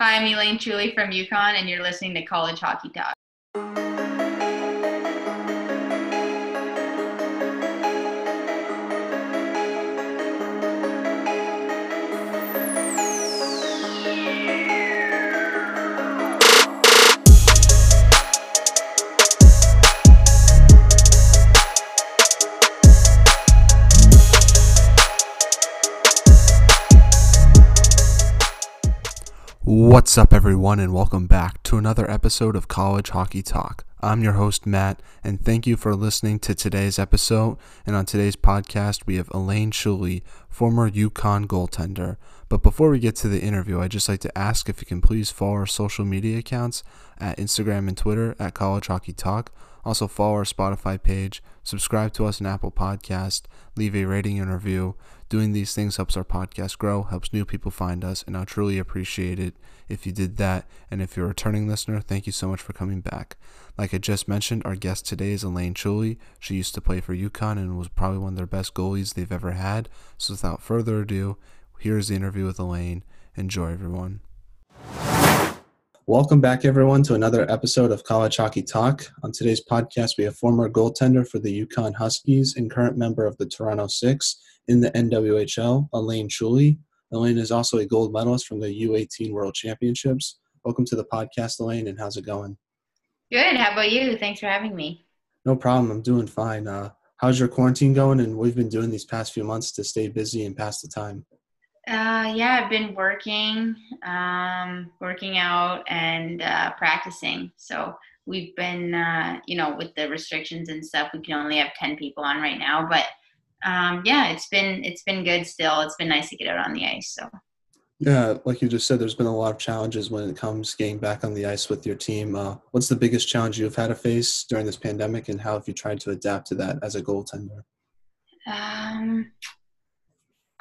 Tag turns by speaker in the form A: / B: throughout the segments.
A: Hi, I'm Elaine Chuli from UConn, and you're listening to College Hockey Talk.
B: Everyone, and welcome back to another episode of College Hockey Talk. I'm your host, Matt, and thank you for listening to today's episode. And on today's podcast, we have Elaine Chuli, former UConn goaltender. But before we get to the interview, I'd just like to ask if you can please follow our social media accounts at Instagram and Twitter at College Hockey Talk. Also, follow our Spotify page, subscribe to us on Apple Podcast, leave a rating and review. Doing these things helps our podcast grow, helps new people find us, and I'll truly appreciate it if you did that. And if you're a returning listener, thank you so much for coming back. Like I just mentioned, our guest today is Elaine Chuli. She used to play for UConn and was probably one of their best goalies they've ever had. So without further ado, here's the interview with Elaine. Enjoy, everyone. Welcome back, everyone, to another episode of College Hockey Talk. On today's podcast, we have former goaltender for the UConn Huskies and current member of the Toronto Six in the NWHL, Elaine Chuli. Elaine is also a gold medalist from the U18 World Championships. Welcome to the podcast, Elaine, and how's it going?
A: Good. How about you? Thanks for having me.
B: No problem. I'm doing fine. Uh, how's your quarantine going? And we've been doing these past few months to stay busy and pass the time.
A: Uh, yeah, I've been working, um, working out, and uh, practicing. So we've been, uh, you know, with the restrictions and stuff, we can only have ten people on right now. But um, yeah, it's been it's been good. Still, it's been nice to get out on the ice. So.
B: Yeah, like you just said, there's been a lot of challenges when it comes getting back on the ice with your team. Uh, what's the biggest challenge you've had to face during this pandemic, and how have you tried to adapt to that as a goaltender?
A: Um,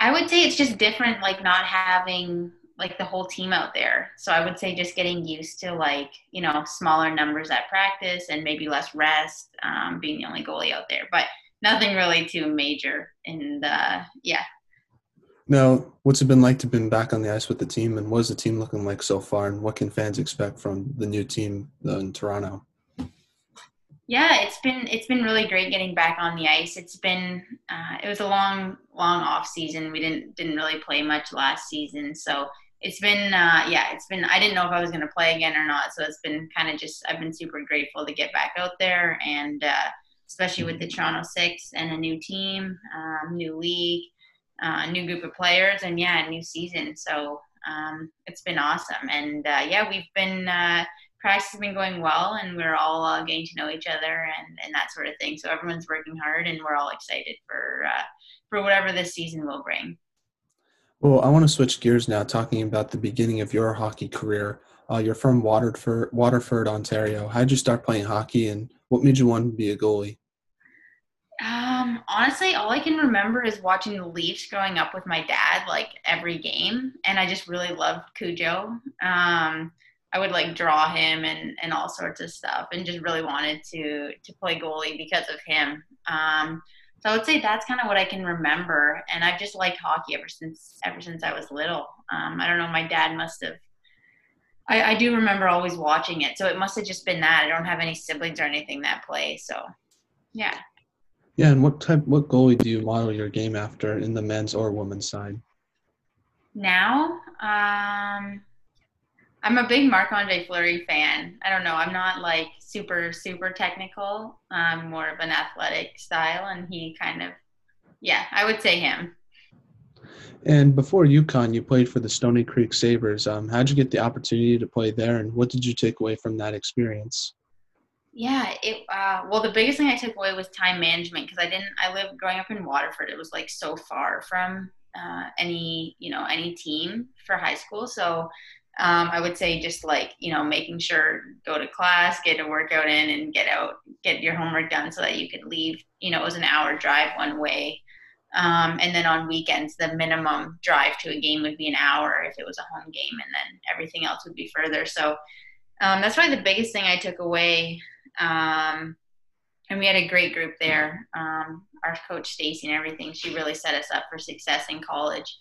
A: I would say it's just different, like not having like the whole team out there. So I would say just getting used to like you know smaller numbers at practice and maybe less rest, um, being the only goalie out there. But nothing really too major. And uh, yeah.
B: Now, what's it been like to been back on the ice with the team, and what is the team looking like so far, and what can fans expect from the new team in Toronto?
A: Yeah, it's been it's been really great getting back on the ice. It's been uh, it was a long long off season. We didn't didn't really play much last season, so it's been uh, yeah it's been I didn't know if I was going to play again or not. So it's been kind of just I've been super grateful to get back out there and. Uh, especially with the Toronto Six and a new team, um, new league, uh, new group of players, and yeah, new season. So um, it's been awesome. And uh, yeah, we've been uh, practice has been going well, and we're all uh, getting to know each other and, and that sort of thing. So everyone's working hard, and we're all excited for uh, for whatever this season will bring.
B: Well, I want to switch gears now, talking about the beginning of your hockey career. Uh, you're from Waterford, Waterford, Ontario. How did you start playing hockey, and what made you want to be a goalie?
A: Um, honestly, all I can remember is watching the Leafs growing up with my dad, like every game, and I just really loved Cujo. Um, I would like draw him and and all sorts of stuff, and just really wanted to to play goalie because of him. Um, so I would say that's kind of what I can remember, and I've just liked hockey ever since ever since I was little. Um, I don't know, my dad must have I, I do remember always watching it, so it must have just been that. I don't have any siblings or anything that play, so yeah.
B: Yeah, and what type, what goalie do you model your game after in the men's or women's side?
A: Now, um, I'm a big Marc Andre Fleury fan. I don't know. I'm not like super super technical. I'm more of an athletic style, and he kind of, yeah, I would say him.
B: And before UConn, you played for the Stoney Creek Sabres. Um, how'd you get the opportunity to play there, and what did you take away from that experience?
A: Yeah, it. Uh, well, the biggest thing I took away was time management because I didn't. I lived growing up in Waterford. It was like so far from uh, any you know any team for high school. So um, I would say just like you know making sure go to class, get a workout in, and get out, get your homework done so that you could leave. You know, it was an hour drive one way. Um, and then on weekends, the minimum drive to a game would be an hour if it was a home game, and then everything else would be further. So um, that's probably the biggest thing I took away. Um, and we had a great group there. Um, our coach Stacy and everything, she really set us up for success in college.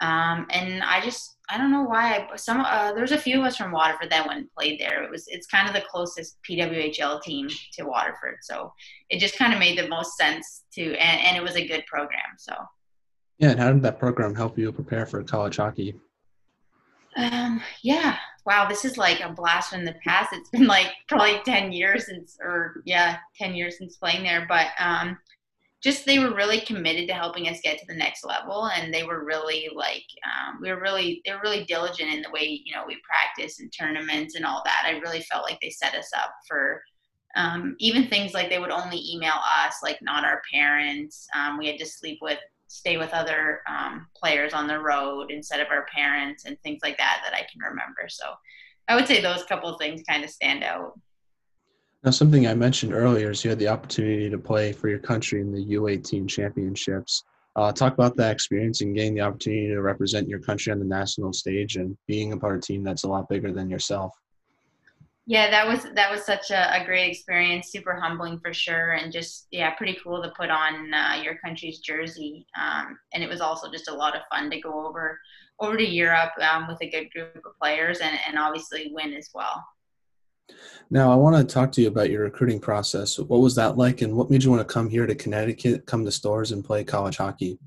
A: Um, and I just I don't know why. I, some uh, there's a few of us from Waterford that went and played there. It was it's kind of the closest PWHL team to Waterford, so it just kind of made the most sense to, and, and it was a good program. So.
B: Yeah, and how did that program help you prepare for college hockey?
A: Um, yeah. Wow, this is like a blast from the past. It's been like probably ten years since, or yeah, ten years since playing there. But um, just they were really committed to helping us get to the next level and they were really like um, we were really they were really diligent in the way you know we practice and tournaments and all that. I really felt like they set us up for um, even things like they would only email us like not our parents. Um, we had to sleep with stay with other um, players on the road instead of our parents and things like that that i can remember. So i would say those couple things kind of stand out
B: now, something I mentioned earlier is you had the opportunity to play for your country in the U18 championships. Uh, talk about that experience and getting the opportunity to represent your country on the national stage and being a part of a team that's a lot bigger than yourself.
A: Yeah, that was that was such a, a great experience. Super humbling for sure, and just yeah, pretty cool to put on uh, your country's jersey. Um, and it was also just a lot of fun to go over over to Europe um, with a good group of players and, and obviously win as well.
B: Now, I want to talk to you about your recruiting process. What was that like, and what made you want to come here to Connecticut, come to Storrs, and play college hockey?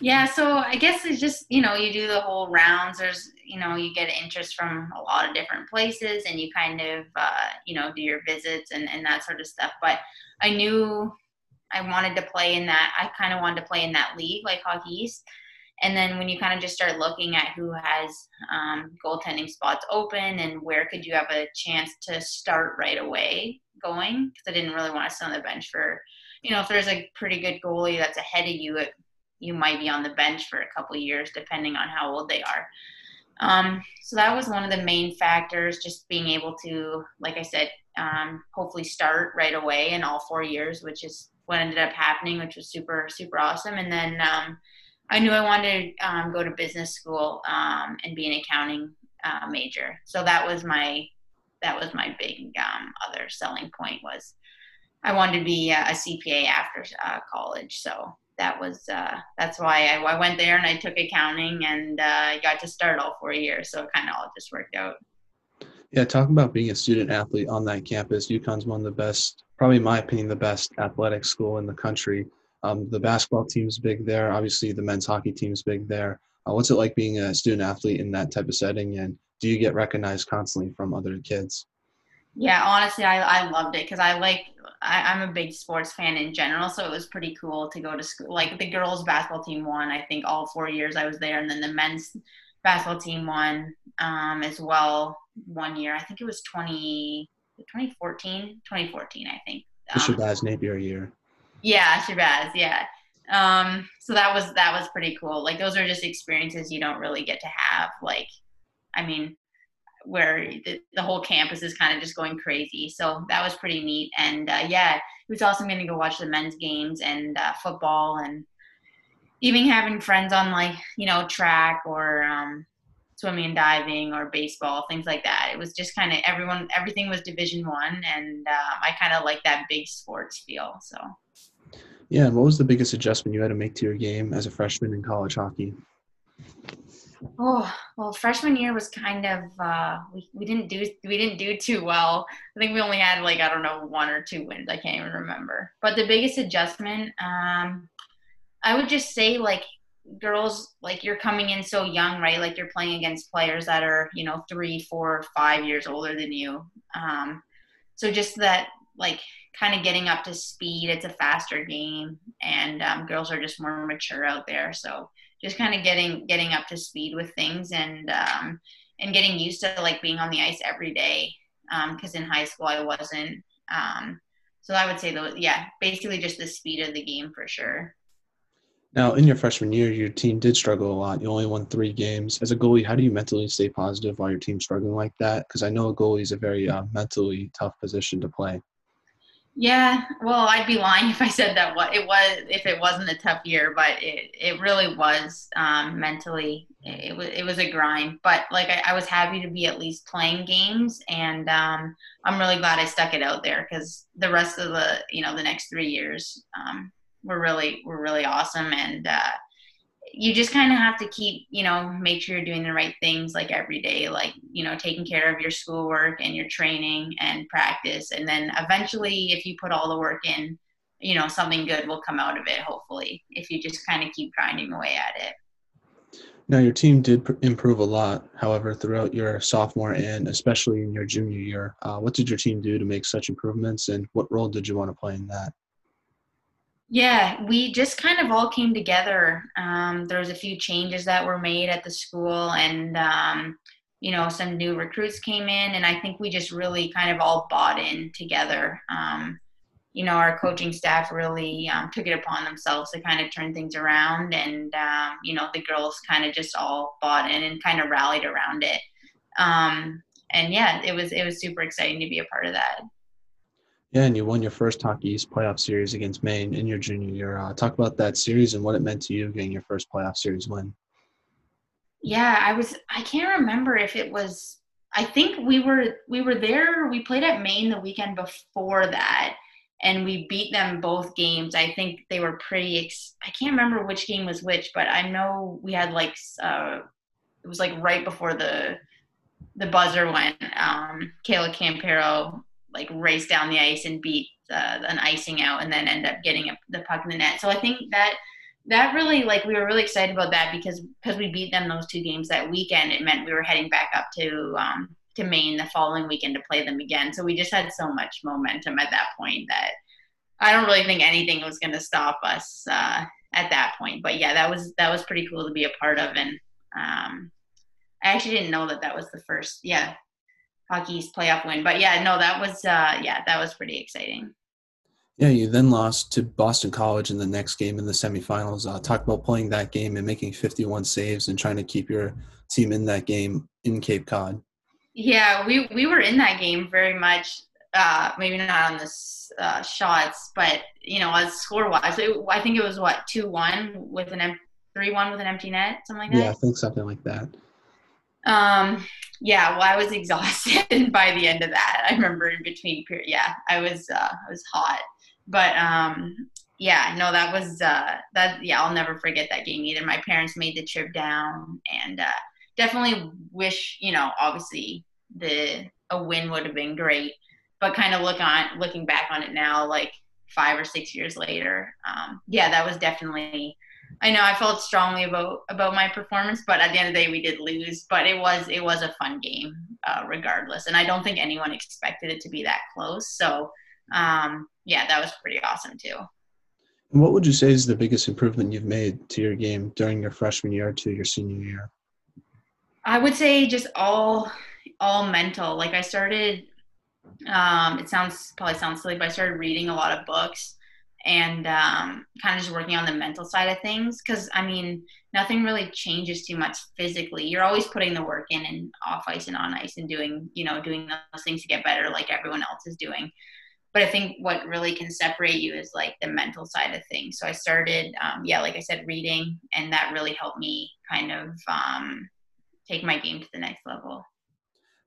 A: Yeah, so I guess it's just you know you do the whole rounds. There's you know you get interest from a lot of different places, and you kind of uh, you know do your visits and and that sort of stuff. But I knew I wanted to play in that. I kind of wanted to play in that league, like Hockey East. And then when you kind of just start looking at who has um, goaltending spots open and where could you have a chance to start right away going, because I didn't really want to sit on the bench for, you know, if there's a pretty good goalie that's ahead of you, it, you might be on the bench for a couple years depending on how old they are. Um, so that was one of the main factors, just being able to, like I said, um, hopefully start right away in all four years, which is what ended up happening, which was super, super awesome. And then, um, I knew I wanted to um, go to business school um, and be an accounting uh, major. So that was my that was my big um, other selling point was I wanted to be a, CPA after uh, college. So that was uh, that's why I, I, went there and I took accounting and uh, got to start all four years. So it kind of all just worked out.
B: Yeah, talk about being a student athlete on that campus. UConn's one of the best, probably in my opinion, the best athletic school in the country. Um, the basketball team's big there. Obviously, the men's hockey team's big there. Uh, what's it like being a student athlete in that type of setting? And do you get recognized constantly from other kids?
A: Yeah, honestly, I, I loved it because I like I, am a big sports fan in general, so it was pretty cool to go to school. Like the girls' basketball team won, I think all four years I was there, and then the men's basketball team won um, as well one year. I think it was 20, 2014, 2014, I think.
B: Um, the Shabazz Napier year.
A: Yeah, Shabazz. Yeah. Um, so that was that was pretty cool. Like those are just experiences you don't really get to have. Like, I mean, where the, the whole campus is kind of just going crazy. So that was pretty neat. And uh, yeah, it was awesome getting to go watch the men's games and uh, football and even having friends on like you know track or um, swimming and diving or baseball, things like that. It was just kind of everyone, everything was Division One, and um, I kind of like that big sports feel. So.
B: Yeah, what was the biggest adjustment you had to make to your game as a freshman in college hockey?
A: Oh well, freshman year was kind of uh, we, we didn't do we didn't do too well. I think we only had like I don't know one or two wins. I can't even remember. But the biggest adjustment, um, I would just say like girls like you're coming in so young, right? Like you're playing against players that are you know three, four, five years older than you. Um, so just that like kind of getting up to speed. It's a faster game, and um, girls are just more mature out there. So just kind of getting getting up to speed with things and um, and getting used to like being on the ice every day. Because um, in high school I wasn't. Um, so I would say though, yeah, basically just the speed of the game for sure.
B: Now, in your freshman year, your team did struggle a lot. You only won three games. As a goalie, how do you mentally stay positive while your team's struggling like that? Because I know a goalie is a very uh, mentally tough position to play.
A: Yeah, well, I'd be lying if I said that what it was if it wasn't a tough year, but it, it really was um, mentally. It, was it was a grind, but like I, I, was happy to be at least playing games, and um, I'm really glad I stuck it out there because the rest of the you know the next three years um, were really were really awesome, and uh, you just kind of have to keep, you know, make sure you're doing the right things like every day, like, you know, taking care of your schoolwork and your training and practice. And then eventually, if you put all the work in, you know, something good will come out of it, hopefully, if you just kind of keep grinding away at it.
B: Now, your team did pr- improve a lot, however, throughout your sophomore and especially in your junior year. Uh, what did your team do to make such improvements, and what role did you want to play in that?
A: Yeah, we just kind of all came together. Um, there was a few changes that were made at the school, and um, you know, some new recruits came in, and I think we just really kind of all bought in together. Um, you know, our coaching staff really um, took it upon themselves to kind of turn things around, and um, you know, the girls kind of just all bought in and kind of rallied around it. Um, and yeah, it was it was super exciting to be a part of that.
B: Yeah, and you won your first Hockey East playoff series against Maine in your junior year. Uh, talk about that series and what it meant to you getting your first playoff series win.
A: Yeah, I was. I can't remember if it was. I think we were we were there. We played at Maine the weekend before that, and we beat them both games. I think they were pretty. Ex- I can't remember which game was which, but I know we had like uh, it was like right before the the buzzer went. Um, Kayla Campero like race down the ice and beat uh, an icing out, and then end up getting a, the puck in the net. So I think that that really like we were really excited about that because because we beat them those two games that weekend. It meant we were heading back up to um, to Maine the following weekend to play them again. So we just had so much momentum at that point that I don't really think anything was going to stop us uh, at that point. But yeah, that was that was pretty cool to be a part of, and um, I actually didn't know that that was the first yeah Hockey East playoff win. But yeah, no, that was uh, yeah, that was pretty exciting.
B: Yeah, you then lost to Boston College in the next game in the semifinals. Uh, talk about playing that game and making 51 saves and trying to keep your team in that game in Cape Cod.
A: Yeah, we we were in that game very much. Uh, maybe not on the uh, shots, but you know, as score wise, I think it was what two one with an three one with an empty net, something like that.
B: Yeah, I think something like that.
A: Um, yeah, well, I was exhausted by the end of that. I remember in between period, yeah, I was uh, I was hot, but um, yeah, no, that was uh, that. Yeah, I'll never forget that game either. My parents made the trip down, and uh, definitely wish you know obviously the a win would have been great but kind of look on looking back on it now like five or six years later um, yeah that was definitely i know i felt strongly about about my performance but at the end of the day we did lose but it was it was a fun game uh, regardless. And i don't think anyone expected it to be that close. So um, yeah that was pretty awesome too.
B: And what would you say is the biggest improvement you've made to your game during your freshman year to your senior year?
A: I would say just all all mental. Like I started um it sounds probably sounds silly, but I started reading a lot of books and um, kind of just working on the mental side of things because i mean nothing really changes too much physically. You're always putting the work in and off ice and on ice and doing you know doing those things to get better like everyone else is doing. But i think what really can separate you is like the mental side of things. So i started um, yeah like i said reading and that really helped me kind of um, take my game to the next level.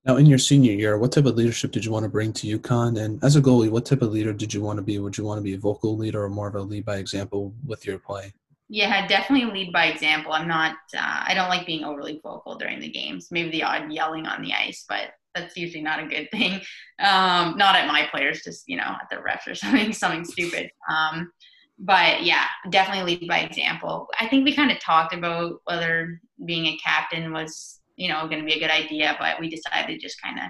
B: Now, in your senior year, what type of leadership did you want to bring to UConn? And as a goalie, what type of leader did you want to be? Would you want to be a vocal leader or more of a lead by example with your play?
A: Yeah, definitely lead by example. I'm not, uh, I don't like being overly vocal during the games. Maybe the odd yelling on the ice, but that's usually not a good thing. Um, not at my players, just, you know, at the refs or something, something stupid. Um, but yeah, definitely lead by example. I think we kind of talked about whether being a captain was, you know, going to be a good idea, but we decided to just kind of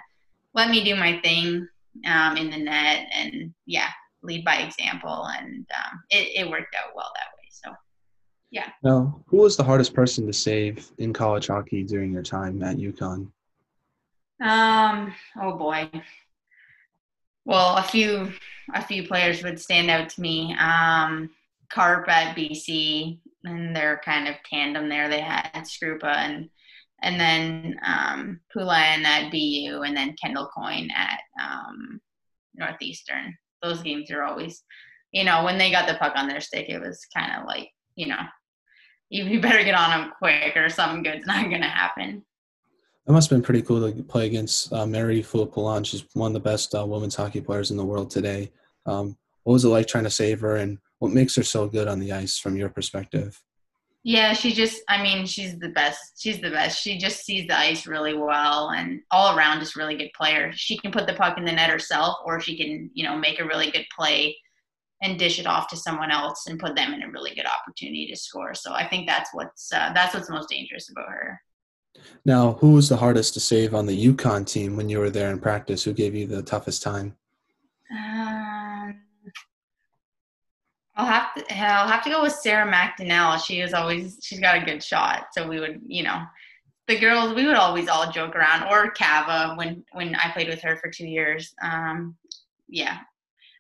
A: let me do my thing um, in the net and yeah, lead by example. And um, it, it worked out well that way. So yeah.
B: Now, who was the hardest person to save in college hockey during your time at UConn?
A: Um, oh boy. Well, a few a few players would stand out to me. Um, Carp at BC, and their kind of tandem there. They had Skarupa and and then um, Poulin at BU, and then Kendall Coyne at um, Northeastern. Those games are always, you know, when they got the puck on their stick, it was kind of like, you know, you, better get on them quick, or something good's not going to happen.
B: That must have been pretty cool to play against uh, Mary Poulin. She's one of the best uh, women's hockey players in the world today. Um, what was it like trying to save her, and what makes her so good on the ice from your perspective?
A: Yeah, she just, I mean, she's the best. She's the best. She just sees the ice really well and all around just really good player. She can put the puck in the net herself or she can, you know, make a really good play and dish it off to someone else and put them in a really good opportunity to score. So I think that's what's, uh, that's what's most dangerous about her.
B: Now, who was the hardest to save on the UConn team when you were there in practice? Who gave you the toughest time?
A: Um, I'll have to I'll have to go with Sarah McDonnell. She is always she's got a good shot. So we would, you know, the girls we would always all joke around or Kava when when I played with her for two years. Um, yeah.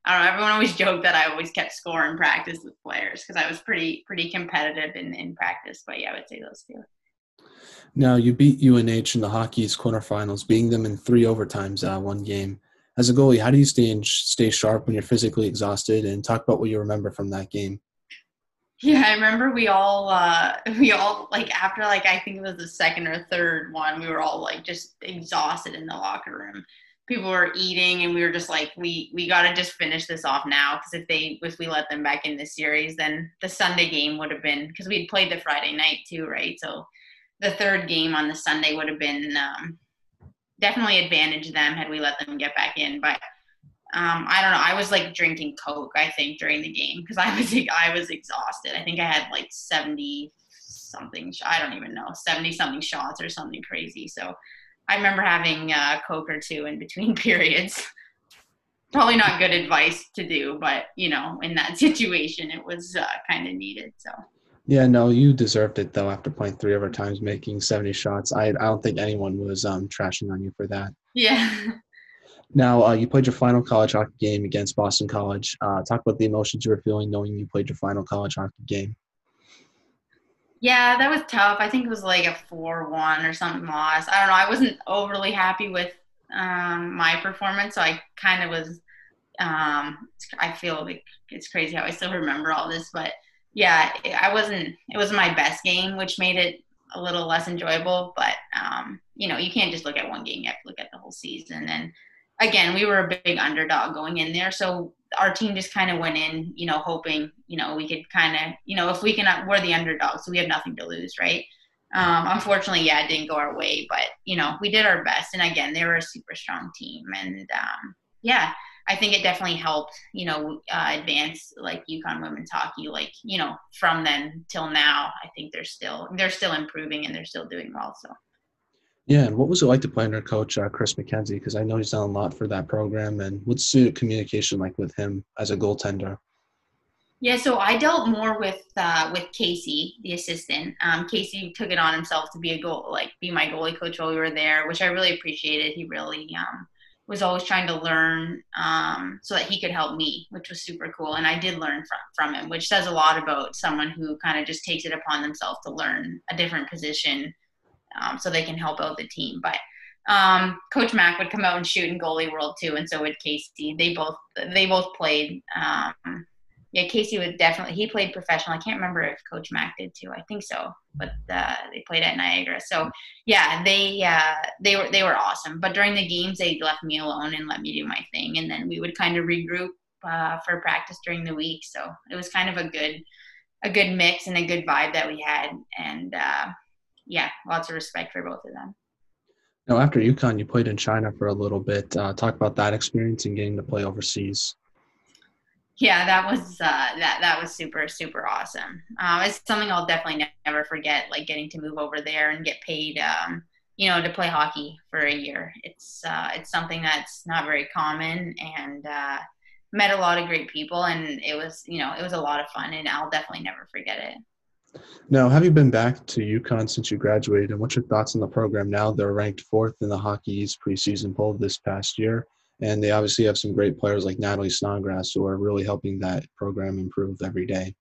A: I don't know. Everyone always joked that I always kept score in practice with players because I was pretty pretty competitive in, in practice. But yeah, I would say those two.
B: Now you beat UNH in the Hockey East quarterfinals, beating them in three overtimes uh, one game as a goalie, how do you stay stay sharp when you're physically exhausted? And talk about what you remember from that game.
A: Yeah, I remember we all uh we all like after like I think it was the second or third one, we were all like just exhausted in the locker room. People were eating and we were just like we we got to just finish this off now because if they if we let them back in the series, then the Sunday game would have been because we'd played the Friday night too, right? So the third game on the Sunday would have been um definitely advantage them had we let them get back in. But um, I don't know. I was like drinking Coke, I think, during the game because I was like, I was exhausted. I think I had like seventy something. I don't even know seventy something shots or something crazy. So I remember having a Coke or two in between periods. Probably not good advice to do, but you know, in that situation, it was uh, kind of needed. So.
B: Yeah, no, you deserved it though. After playing three overtimes, making seventy shots, I I don't think anyone was um, trashing on you for that.
A: Yeah.
B: Now uh, you played your final college hockey game against Boston College. Uh, talk about the emotions you were feeling knowing you played your final college hockey game.
A: Yeah, that was tough. I think it was like a four-one or something loss. I don't know. I wasn't overly happy with um, my performance, so I kind of was. Um, I feel like it's crazy how I still remember all this, but yeah, I wasn't. It wasn't my best game, which made it a little less enjoyable. But um, you know, you can't just look at one game; you have to look at the whole season. And again, we were a big underdog going in there, so our team just kind of went in, you know, hoping, you know, we could kind of, you know, if we can, we're the underdog, so we have nothing to lose, right? Um, unfortunately, yeah, it didn't go our way, but you know, we did our best. And again, they were a super strong team, and um, yeah, I think it definitely helped, you know, uh, advance like UConn women's hockey. Like, you know, from then till now, I think they're still they're still improving and they're still doing well. So.
B: Yeah, and what was it like to play under Coach uh, Chris MacKenzie? Because I know he's done a lot for that program. And what's the communication like with him as a goaltender?
A: Yeah, so I dealt more with uh, with Casey, the assistant. Um, Casey took it on himself to be a goal, like be my goalie coach while we were there, which I really appreciated. He really um, was always trying to learn um, so that he could help me, which was super cool. And I did learn from, from him, which says a lot about someone who kind of just takes it upon themselves to learn a different position um, so they can help out the team. But um, Coach Mack would come out and shoot in goalie world too, and so would Casey. They both they both played um, yeah, Casey would definitely. He played professional. I can't remember if Coach Mack did too. I think so, but uh, they played at Niagara. So yeah, they uh, they were they were awesome. But during the games, they left me alone and let me do my thing, and then we would kind of regroup uh, for practice during the week. So it was kind of a good a good mix and a good vibe that we had, and uh, yeah, lots of respect for both of them.
B: Now, after UConn, you played in China for a little bit. Uh, talk about that experience and getting to play overseas
A: yeah that was uh, that that was super super awesome. Um, it's something i'll definitely ne- never forget like getting to move over there and get paid um, you know to play hockey for a year. It's uh, it's something that's not very common and uh, met a lot of great people and it was you know it was a lot of fun and i'll definitely never forget it.
B: Now have you been back to UConn since you graduated and what's your thoughts on the program now they're ranked fourth in the Hockey East preseason poll this past year and they obviously have some great players like Natalie Snodgrass who are really helping that program improve every day.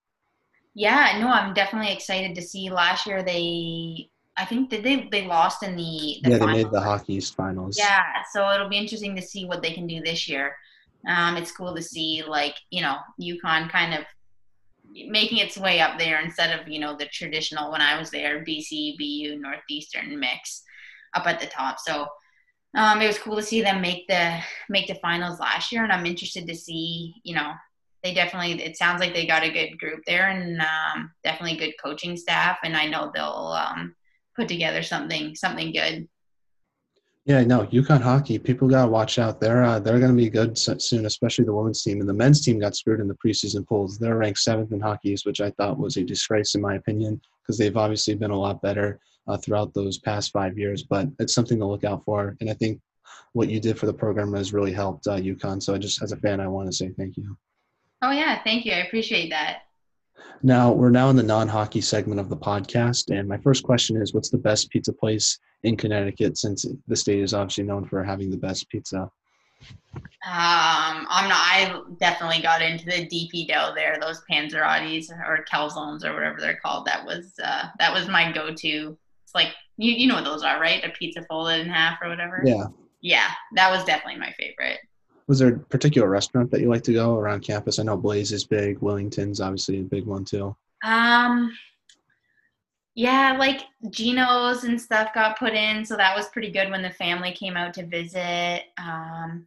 A: Yeah, no, I'm definitely excited to see. Last year they, I think did they they lost in the,
B: the yeah finals. they made the Hockey finals.
A: Yeah, so it'll be interesting to see what they can do this year. Um, it's cool to see like you know UConn kind of making its way up there instead of you know the traditional when I was there BC BU Northeastern mix up at the top. So um, it was cool to see them make the make the finals last year, and I'm interested to see, you know, they definitely it sounds like they got a good group there and um, definitely good coaching staff and i know they'll um, put together something something good.
B: Yeah no UConn hockey people gotta watch out. They're uh, they're gonna be good soon especially the women's team and the men's team got screwed in the preseason polls. They're ranked seventh in hockey which i thought was a disgrace in my opinion because they've obviously been a lot better uh, throughout those past five years but it's something to look out for and i think what you did for the program has really helped uh, UConn so i just as a fan i want to say thank you
A: Oh yeah, thank you. I appreciate that.
B: Now we're now in the non-hockey segment of the podcast, and my first question is, what's the best pizza place in Connecticut? Since the state is obviously known for having the best pizza.
A: Um, I'm not. I definitely got into the DP dough there. Those Panzerottis or calzones or whatever they're called. That was uh, that was my go-to. Like you you know what those are, right? A pizza folded in half or whatever.
B: Yeah.
A: Yeah, that was definitely my favorite
B: was there a particular restaurant that you like to go around campus? I know Blaze is big. Willington's obviously a big one too.
A: Um, yeah, like Geno's and stuff got put in, so that was pretty good when the family came out to visit. Um,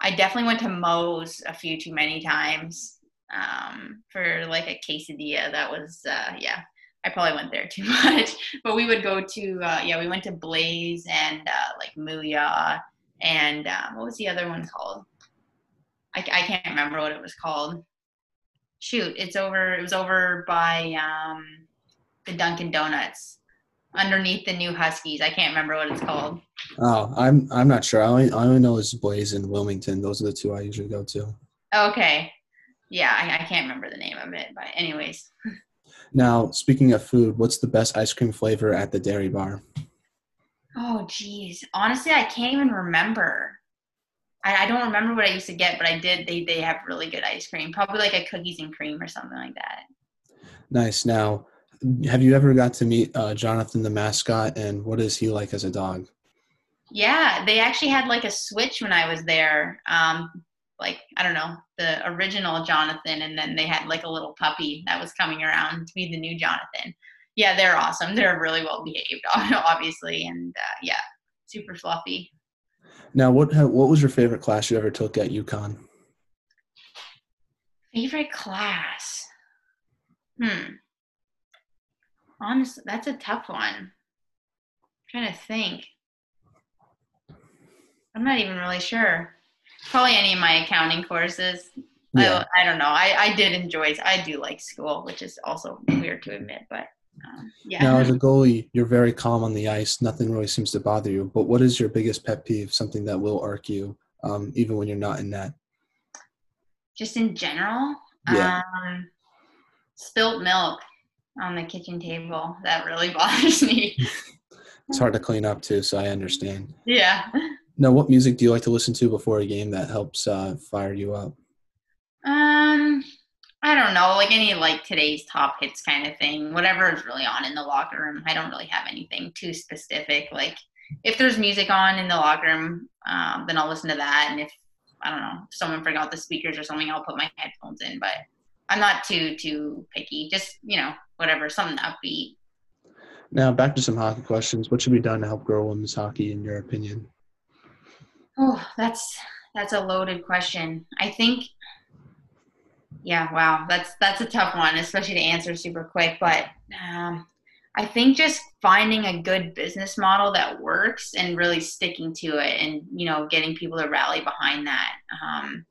A: I definitely went to Moe's a few too many times um, for like a quesadilla. That was uh, yeah, I probably went there too much. But we would go to uh, yeah, we went to Blaze and uh, like Muya and um, what was the other one called? I, I can't remember what it was called. Shoot, it's over. It was over by um, the Dunkin' Donuts, underneath the new Huskies. I can't remember what it's called.
B: Oh, I'm I'm not sure. I only I only know it's Blaze and Willington. Those are the two I usually go to.
A: Okay, yeah, I, I can't remember the name of it, but anyways.
B: Now, speaking of food, what's the best ice cream flavor at the Dairy Bar?
A: Oh, geez. Honestly, I can't even remember. I, I, don't remember what I used to get, but I did. They they have really good ice cream. Probably like a cookies and cream or something like that.
B: Nice. Now, have you ever got to meet uh, Jonathan the mascot, and what is he like as a dog?
A: Yeah, they actually had like a switch when I was there. Um, like I don't know the original Jonathan, and then they had like a little puppy that was coming around to be the new Jonathan. Yeah, they're awesome. They're really well behaved, obviously, and uh, yeah, super fluffy.
B: Now, what what was your favorite class you ever took at UConn?
A: Favorite class? Hmm. Honestly, that's a tough one. I'm trying to think. I'm not even really sure. Probably any of my accounting courses. Yeah. I, I don't know. I, I did enjoy. I do like school, which is also weird to admit, but um, yeah.
B: Now, as a goalie, you're very calm on the ice. Nothing really seems to bother you. But what is your biggest pet peeve? Something that will irk you, um, even when you're not in net?
A: Just in general, yeah. Um, spilt milk on the kitchen table. That really bothers me.
B: it's hard to clean up too, so I understand.
A: Yeah.
B: Now, what music do you like to listen to before a game that helps uh, fire you up?
A: Um, I don't know, like any like today's top hits kind of thing, whatever is really on in the locker room. I don't really have anything too specific. Like if there's music on in the locker room, um, then I'll listen to that. And if I don't know, if someone forgot the speakers or something, I'll put my headphones in. But I'm not too too picky. Just you know, whatever, something upbeat.
B: Now back to some hockey questions. What should be done to help grow women's hockey, in your opinion?
A: Oh, that's that's a loaded question. I think yeah, wow, that's that's a tough one, especially to answer super quick. But um, I think just finding a good business model that works and really sticking to it, and you know, getting people to rally behind that, um,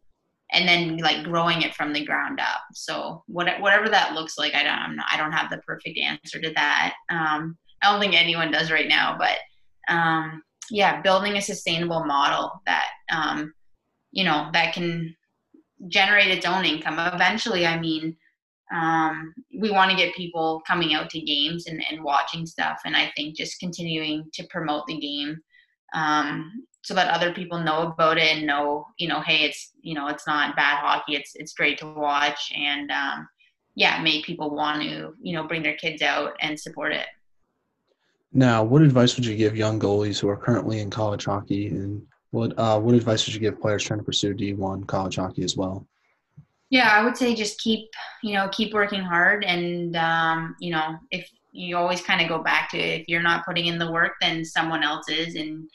A: and then like growing it from the ground up. So what, whatever that looks like, I don't I don't have the perfect answer to that. Um, I don't think anyone does right now, but um, yeah, building a sustainable model that um, you know that can generate its own income. Eventually, I mean, um, we want to get people coming out to games and, and watching stuff. And I think just continuing to promote the game um, so that other people know about it and know, you know, hey, it's, you know, it's not bad hockey. It's, it's great to watch. And um, yeah, make people want to, you know, bring their kids out and support it.
B: Now, what advice would you give young goalies who are currently in college hockey and what uh, what advice would you give players trying to pursue D1 college hockey as well?
A: Yeah, I would say just keep you know keep working hard, and um, you know if you always kind of go back to if you're not putting in the work, then someone else is. And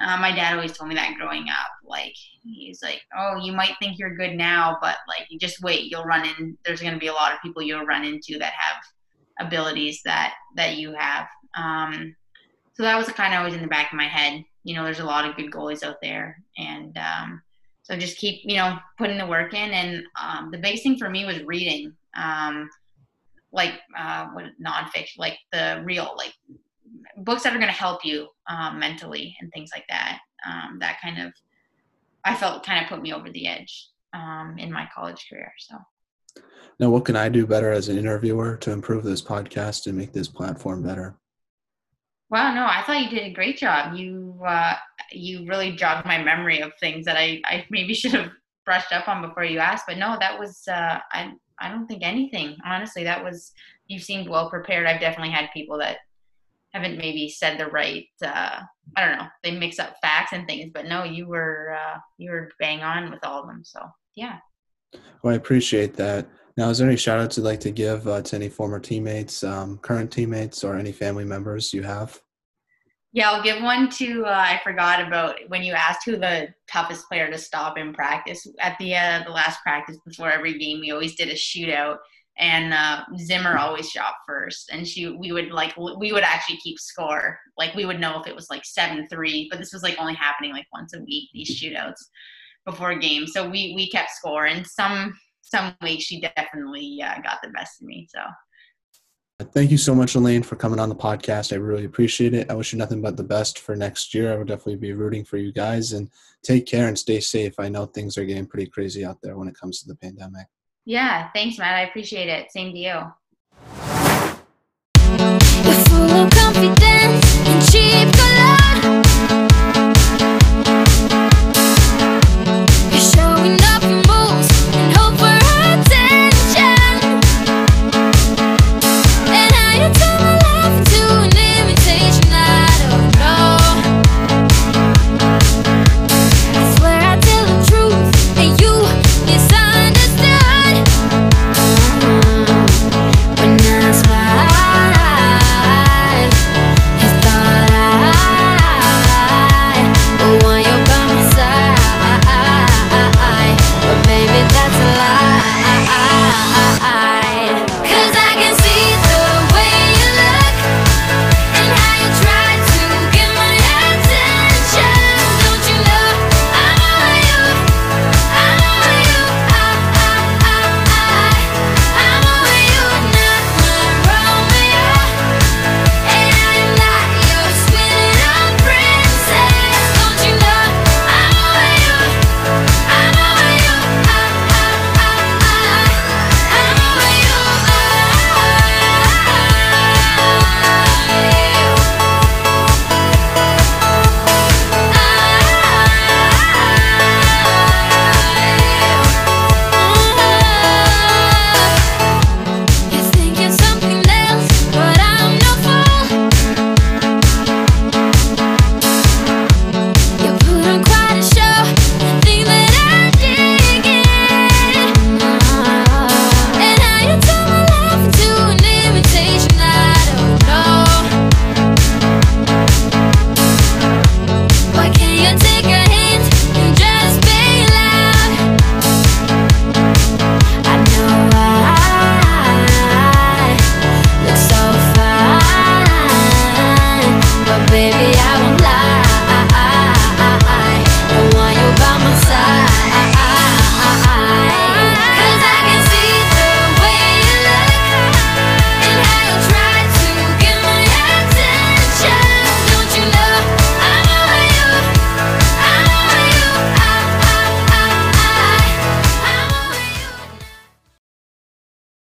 A: uh, my dad always told me that growing up, Like he's like, oh, you might think you're good now, but like you just wait. You'll run in. There's going to be a lot of people you'll run into that have abilities that that you have. Um, so that was kind of always in the back of my head. You know, there's a lot of good goalies out there, and um, so just keep you know putting the work in. And um, the biggest thing for me was reading, um, like uh, what nonfiction, like the real like books that are going to help you um, mentally and things like that. Um, that kind of I felt kind of put me over the edge in my college career. So.
B: Now, what can I do better as an interviewer to improve this podcast and make this platform better?
A: Wow, no, I thought you did a great job. You uh, you really jogged my memory of things that I, I maybe should have brushed up on before you asked. But no, that was uh, I I don't think anything. Honestly, that was you seemed well prepared. I've definitely had people that haven't maybe said the right uh, I don't know, they mix up facts and things, but no, you were uh, you were bang on with all of them. So yeah.
B: Well, I appreciate that. Now, is there any shout outs you'd like to give uh, to any former teammates, um, current teammates, or any family members you have?
A: Yeah, I'll give one to, uh, I forgot about when you asked who the toughest player to stop in practice. At the end the last practice before every game, we always did a shootout and uh, Zimmer always shot first, and she we would like we would actually keep score. Like we would know if it was like seven three, but this was like only happening like once a week these shootouts before games. So we we kept score, and some some weeks she definitely uh, got the best of me. So.
B: Thank you so much, Elaine, for coming on the podcast. I really appreciate it. I wish you nothing but the best for next year. I would definitely be rooting for you guys and take care and stay safe. I know things are getting pretty crazy out there when it comes to the pandemic.
A: Yeah, thanks, Matt. I appreciate it. Same to you.
C: You're full of confidence and cheap